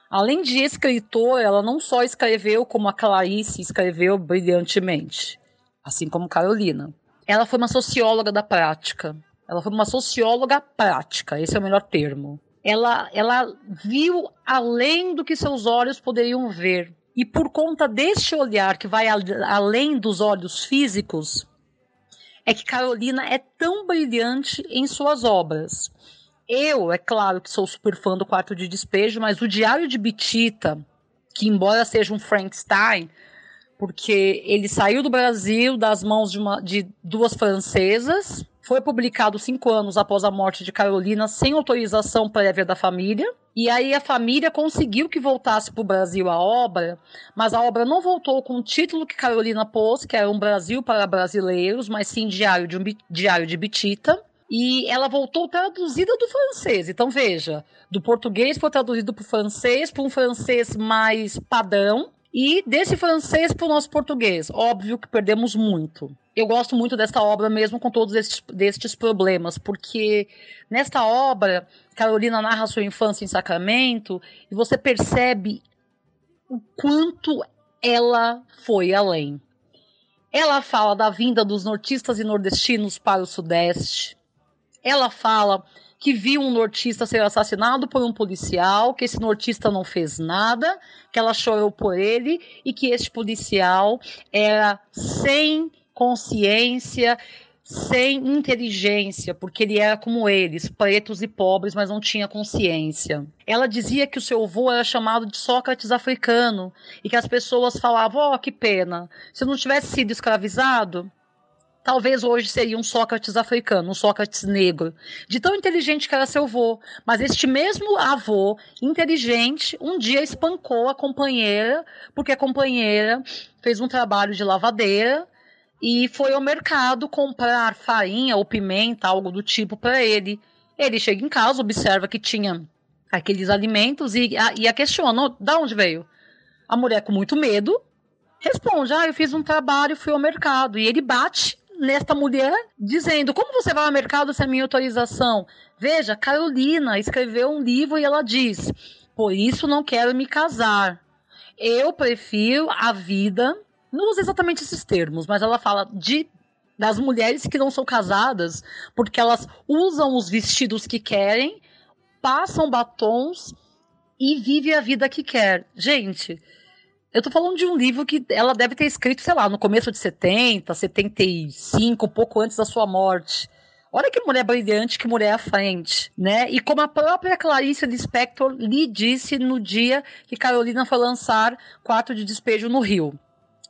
S4: Além de escritora, ela não só escreveu como a Clarice escreveu brilhantemente, assim como Carolina. Ela foi uma socióloga da prática. Ela foi uma socióloga prática, esse é o melhor termo. Ela, ela viu além do que seus olhos poderiam ver. E por conta deste olhar que vai além dos olhos físicos, é que Carolina é tão brilhante em suas obras. Eu, é claro que sou super fã do Quarto de Despejo, mas o Diário de Bitita, que embora seja um Frankenstein, porque ele saiu do Brasil das mãos de, uma, de duas francesas, foi publicado cinco anos após a morte de Carolina, sem autorização prévia da família. E aí a família conseguiu que voltasse para o Brasil a obra, mas a obra não voltou com o título que Carolina pôs, que era Um Brasil para Brasileiros, mas sim Diário de, um, Diário de Bitita e ela voltou traduzida do francês. Então veja, do português foi traduzido para o francês, para um francês mais padrão, e desse francês para o nosso português. Óbvio que perdemos muito. Eu gosto muito desta obra mesmo com todos estes, destes problemas, porque nesta obra Carolina narra sua infância em Sacramento e você percebe o quanto ela foi além. Ela fala da vinda dos nortistas e nordestinos para o Sudeste, ela fala que viu um nortista ser assassinado por um policial, que esse nortista não fez nada, que ela chorou por ele e que esse policial era sem consciência, sem inteligência, porque ele era como eles, pretos e pobres, mas não tinha consciência. Ela dizia que o seu avô era chamado de Sócrates africano e que as pessoas falavam: "Oh, que pena, se não tivesse sido escravizado, talvez hoje seria um Sócrates africano, um Sócrates negro, de tão inteligente que era seu avô. Mas este mesmo avô, inteligente, um dia espancou a companheira, porque a companheira fez um trabalho de lavadeira e foi ao mercado comprar farinha ou pimenta, algo do tipo, para ele. Ele chega em casa, observa que tinha aqueles alimentos e a, e a questiona: da onde veio? A mulher, com muito medo, responde: Ah, eu fiz um trabalho, fui ao mercado. E ele bate nesta mulher, dizendo: Como você vai ao mercado sem minha autorização? Veja, Carolina escreveu um livro e ela diz: Por isso não quero me casar. Eu prefiro a vida. Não usa exatamente esses termos, mas ela fala de das mulheres que não são casadas porque elas usam os vestidos que querem, passam batons e vivem a vida que quer. Gente, eu tô falando de um livro que ela deve ter escrito, sei lá, no começo de 70, 75, pouco antes da sua morte. Olha que mulher brilhante, que mulher à frente, né? E como a própria Clarice Lispector lhe disse no dia que Carolina foi lançar Quarto de Despejo no Rio.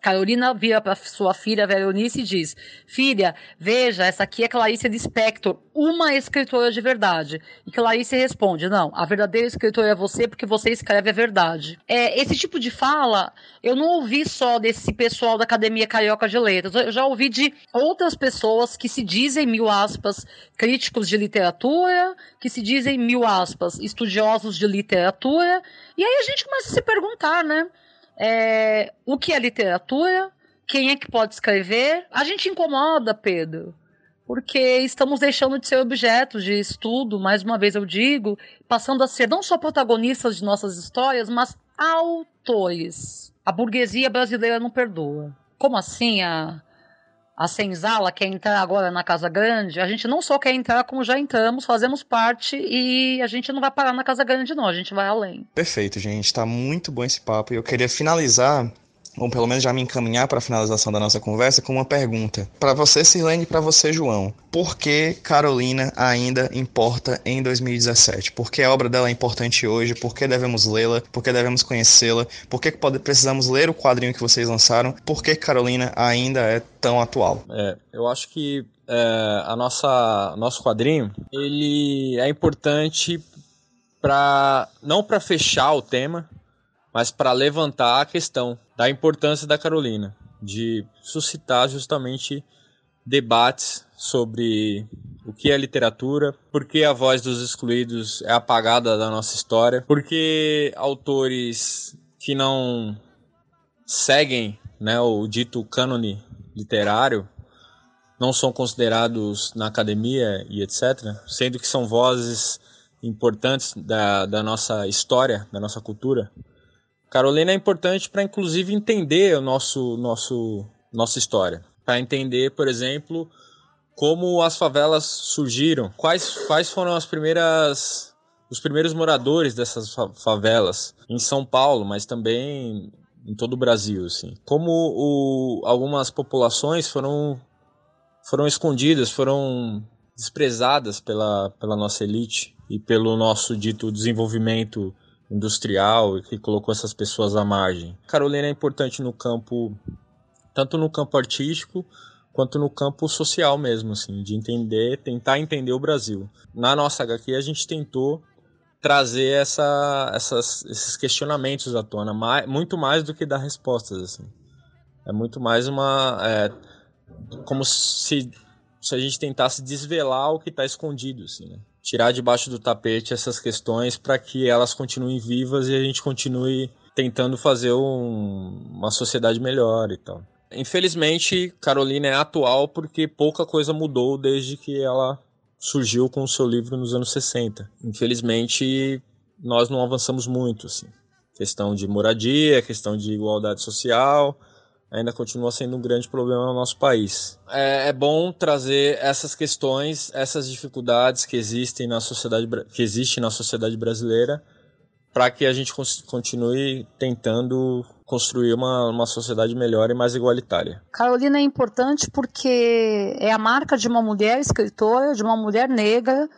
S4: Carolina vira para sua filha Veronice e diz: Filha, veja, essa aqui é Clarice Lispector, uma escritora de verdade. E Clarice responde: Não, a verdadeira escritora é você porque você escreve a verdade. É, esse tipo de fala eu não ouvi só desse pessoal da Academia Carioca de Letras, eu já ouvi de outras pessoas que se dizem, mil aspas, críticos de literatura, que se dizem, mil aspas, estudiosos de literatura. E aí a gente começa a se perguntar, né? É, o que é literatura, quem é que pode escrever. A gente incomoda, Pedro, porque estamos deixando de ser objetos de estudo, mais uma vez eu digo, passando a ser não só protagonistas de nossas histórias, mas autores. A burguesia brasileira não perdoa. Como assim a a Senzala quer entrar agora na Casa Grande, a gente não só quer entrar, como já entramos, fazemos parte e a gente não vai parar na Casa Grande, não, a gente vai além.
S5: Perfeito, gente. Tá muito bom esse papo. E eu queria finalizar ou pelo menos já me encaminhar para a finalização da nossa conversa com uma pergunta. Para você, Silene, e para você, João. Por que Carolina ainda importa em 2017? Por que a obra dela é importante hoje? Por que devemos lê-la? Por que devemos conhecê-la? Por que precisamos ler o quadrinho que vocês lançaram? Por que Carolina ainda é tão atual?
S6: É, eu acho que é, a nossa nosso quadrinho ele é importante para não para fechar o tema, mas para levantar a questão da importância da Carolina, de suscitar justamente debates sobre o que é literatura, por que a voz dos excluídos é apagada da nossa história, por que autores que não seguem né, o dito cânone literário não são considerados na academia e etc., sendo que são vozes importantes da, da nossa história, da nossa cultura. Carolina é importante para inclusive entender o nosso nosso nossa história, para entender, por exemplo, como as favelas surgiram, quais quais foram as primeiras os primeiros moradores dessas favelas? Em São Paulo, mas também em todo o Brasil, assim. Como o, algumas populações foram foram escondidas, foram desprezadas pela, pela nossa elite e pelo nosso dito desenvolvimento industrial que colocou essas pessoas à margem. Carolina é importante no campo, tanto no campo artístico quanto no campo social mesmo, assim, de entender, tentar entender o Brasil. Na nossa HQ a gente tentou trazer essa, essas, esses questionamentos à tona, mais, muito mais do que dar respostas, assim. É muito mais uma, é, como se, se a gente tentasse desvelar o que está escondido, assim, né? Tirar debaixo do tapete essas questões para que elas continuem vivas e a gente continue tentando fazer um, uma sociedade melhor e tal. Infelizmente, Carolina é atual porque pouca coisa mudou desde que ela surgiu com o seu livro nos anos 60. Infelizmente, nós não avançamos muito, assim. Questão de moradia, questão de igualdade social, ainda continua sendo um grande problema no nosso país. É, é bom trazer essas questões, essas dificuldades que existem na sociedade que existe na sociedade brasileira, para que a gente continue tentando construir uma, uma sociedade melhor e mais igualitária.
S4: Carolina é importante porque é a marca de uma mulher escritora, de uma mulher negra,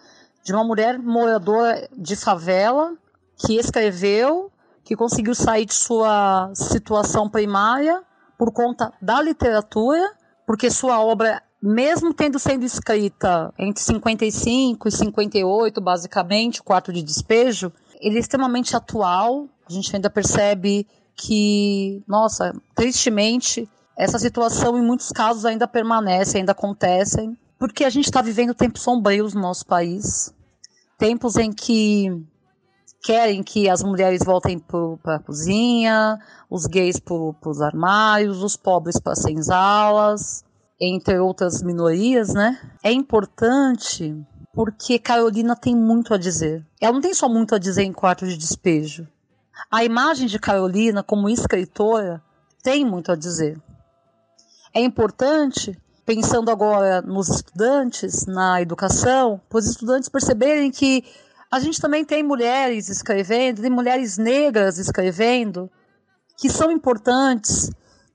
S4: de uma mulher moradora de favela que escreveu, que conseguiu sair de sua situação primária por conta da literatura, porque sua obra, mesmo tendo sido escrita entre 55 e 58, basicamente, o quarto de despejo, ele é extremamente atual. A gente ainda percebe que, nossa, tristemente, essa situação em muitos casos ainda permanece, ainda acontecem, porque a gente está vivendo tempos sombrios no nosso país, tempos em que querem que as mulheres voltem para a cozinha, os gays para os armários, os pobres para senzalas, entre outras minorias, né? É importante porque Carolina tem muito a dizer. Ela não tem só muito a dizer em quarto de despejo. A imagem de Carolina como escritora tem muito a dizer. É importante, pensando agora nos estudantes, na educação, para os estudantes perceberem que a gente também tem mulheres escrevendo, tem mulheres negras escrevendo, que são importantes,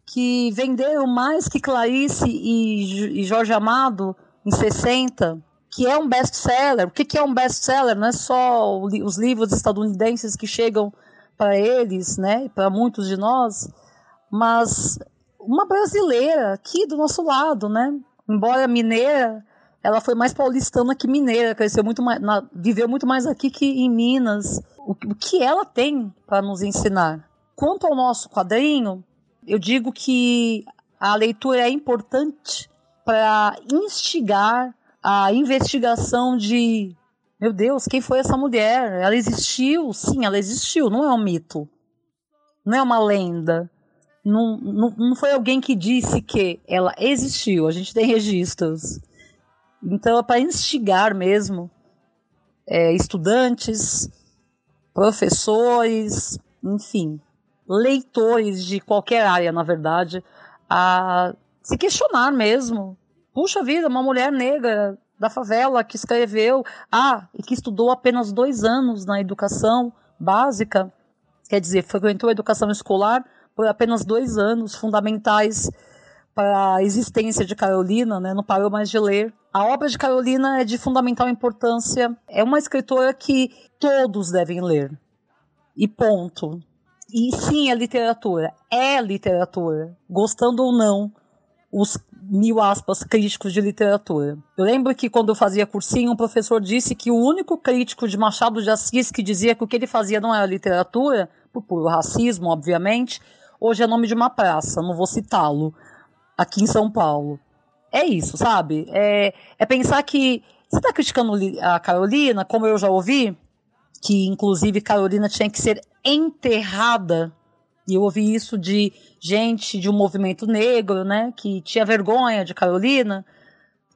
S4: que venderam mais que Clarice e, e Jorge Amado em 60, que é um best-seller. O que, que é um best-seller? Não é só os livros estadunidenses que chegam para eles, né, para muitos de nós, mas uma brasileira aqui do nosso lado, né? Embora mineira, ela foi mais paulistana que mineira, cresceu muito mais, na, viveu muito mais aqui que em Minas. O, o que ela tem para nos ensinar? Quanto ao nosso quadrinho, eu digo que a leitura é importante para instigar a investigação de meu Deus, quem foi essa mulher? Ela existiu? Sim, ela existiu, não é um mito. Não é uma lenda. Não, não, não foi alguém que disse que ela existiu. A gente tem registros. Então é para instigar mesmo é, estudantes, professores, enfim, leitores de qualquer área, na verdade, a se questionar mesmo. Puxa vida, uma mulher negra da favela que escreveu, ah, e que estudou apenas dois anos na educação básica, quer dizer, frequentou a educação escolar por apenas dois anos, fundamentais para a existência de Carolina, né, não parou mais de ler. A obra de Carolina é de fundamental importância. É uma escritora que todos devem ler. E ponto. E sim, é literatura. É literatura. Gostando ou não, os mil aspas críticos de literatura. Eu lembro que quando eu fazia cursinho, um professor disse que o único crítico de Machado de Assis que dizia que o que ele fazia não era literatura, por puro racismo, obviamente, hoje é nome de uma praça, não vou citá-lo aqui em São Paulo. É isso, sabe? É, é pensar que você está criticando a Carolina, como eu já ouvi, que inclusive Carolina tinha que ser enterrada. E eu ouvi isso de gente de um movimento negro, né, que tinha vergonha de Carolina.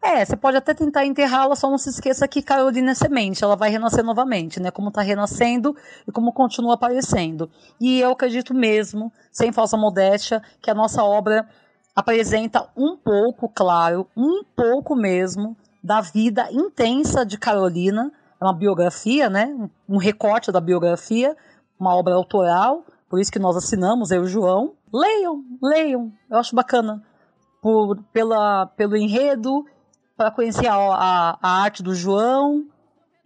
S4: É, você pode até tentar enterrá-la, só não se esqueça que Carolina é semente, ela vai renascer novamente, né? Como está renascendo e como continua aparecendo. E eu acredito mesmo, sem falsa modéstia, que a nossa obra apresenta um pouco, claro, um pouco mesmo, da vida intensa de Carolina. É uma biografia, né? Um recorte da biografia, uma obra autoral, por isso que nós assinamos, eu e o João. Leiam, leiam, eu acho bacana. Por, pela, pelo enredo, para conhecer a, a, a arte do João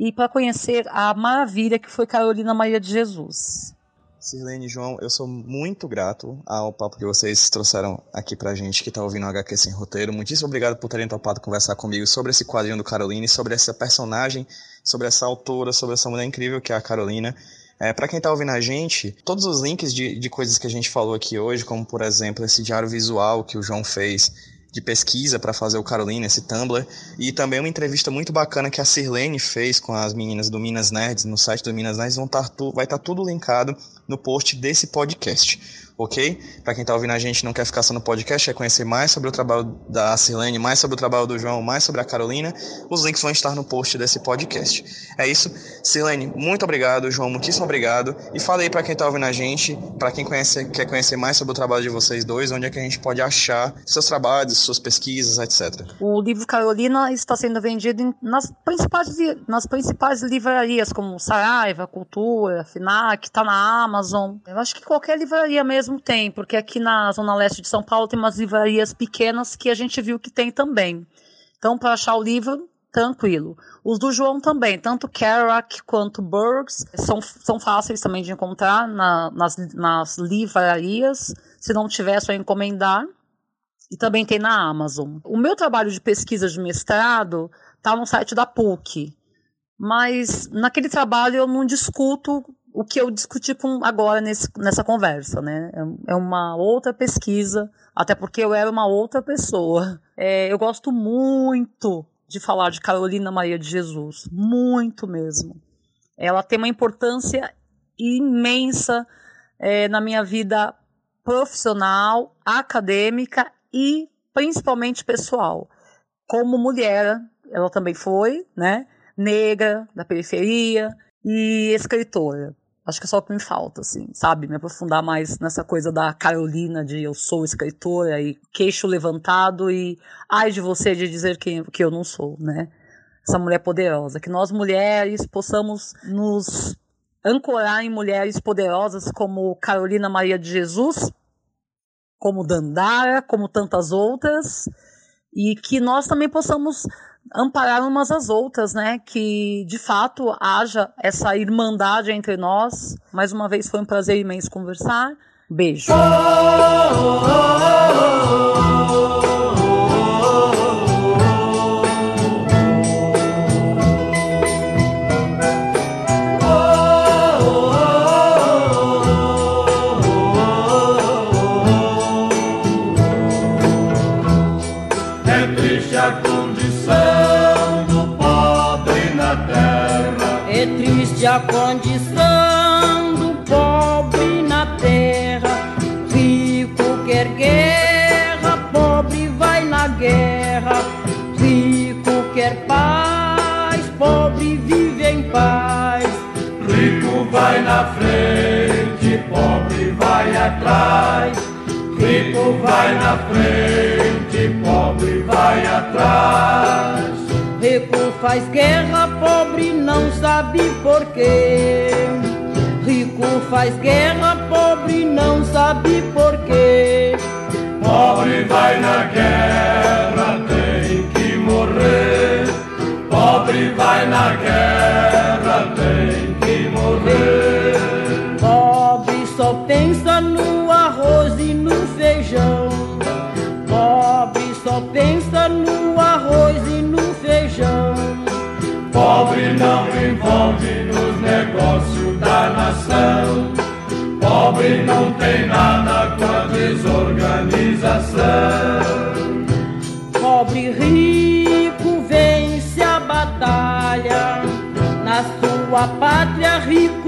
S4: e para conhecer a maravilha que foi Carolina Maria de Jesus.
S5: Sirlene e João, eu sou muito grato ao papo que vocês trouxeram aqui pra gente que tá ouvindo o HQ Sem Roteiro. Muitíssimo obrigado por terem topado conversar comigo sobre esse quadrinho do Caroline, sobre essa personagem, sobre essa autora, sobre essa mulher incrível que é a Carolina. É, para quem tá ouvindo a gente, todos os links de, de coisas que a gente falou aqui hoje, como por exemplo esse diário visual que o João fez de pesquisa para fazer o Carolina, esse Tumblr, e também uma entrevista muito bacana que a Sirlene fez com as meninas do Minas Nerds, no site do Minas Nerds, vão tá vai estar tá tudo linkado no post desse podcast. Ok? Para quem está ouvindo a gente não quer ficar só no podcast, quer conhecer mais sobre o trabalho da Silene, mais sobre o trabalho do João, mais sobre a Carolina, os links vão estar no post desse podcast. É isso. Silene, muito obrigado. João, muitíssimo obrigado. E fala aí para quem está ouvindo a gente, para quem conhece, quer conhecer mais sobre o trabalho de vocês dois, onde é que a gente pode achar seus trabalhos, suas pesquisas, etc.
S4: O livro Carolina está sendo vendido nas principais, nas principais livrarias, como Saraiva, Cultura, FINAC, está na Amazon. Eu acho que qualquer livraria mesmo tem, porque aqui na Zona Leste de São Paulo tem umas livrarias pequenas que a gente viu que tem também. Então, para achar o livro, tranquilo. Os do João também, tanto Kerouac quanto Burgs, são, são fáceis também de encontrar na, nas, nas livrarias. Se não tiver, é só encomendar. E também tem na Amazon. O meu trabalho de pesquisa de mestrado está no site da PUC. Mas naquele trabalho eu não discuto o que eu discuti com agora nesse, nessa conversa, né? É, é uma outra pesquisa, até porque eu era uma outra pessoa. É, eu gosto muito de falar de Carolina Maria de Jesus, muito mesmo. Ela tem uma importância imensa é, na minha vida profissional, acadêmica e principalmente pessoal. Como mulher, ela também foi, né? Negra, da periferia e escritora. Acho que é só o que me falta, assim, sabe? Me aprofundar mais nessa coisa da Carolina, de eu sou escritora e queixo levantado e ai de você de dizer que, que eu não sou, né? Essa mulher poderosa. Que nós mulheres possamos nos ancorar em mulheres poderosas como Carolina Maria de Jesus, como Dandara, como tantas outras, e que nós também possamos amparar umas às outras, né? Que de fato haja essa irmandade entre nós. Mais uma vez foi um prazer imenso conversar. Beijo.
S1: a na
S3: frente, pobre vai atrás. Rico vai na frente, pobre vai atrás.
S1: Rico faz guerra, pobre não sabe porquê. Rico faz guerra, pobre não sabe porquê.
S3: Pobre vai na guerra, tem que morrer. Pobre vai na guerra, não envolve nos negócios da nação. Pobre não tem nada com a desorganização.
S1: Pobre rico vence a batalha. Na sua pátria, rico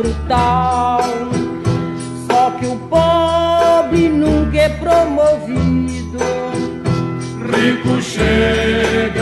S1: brutal. Só que o pobre nunca é promovido.
S3: Rico chega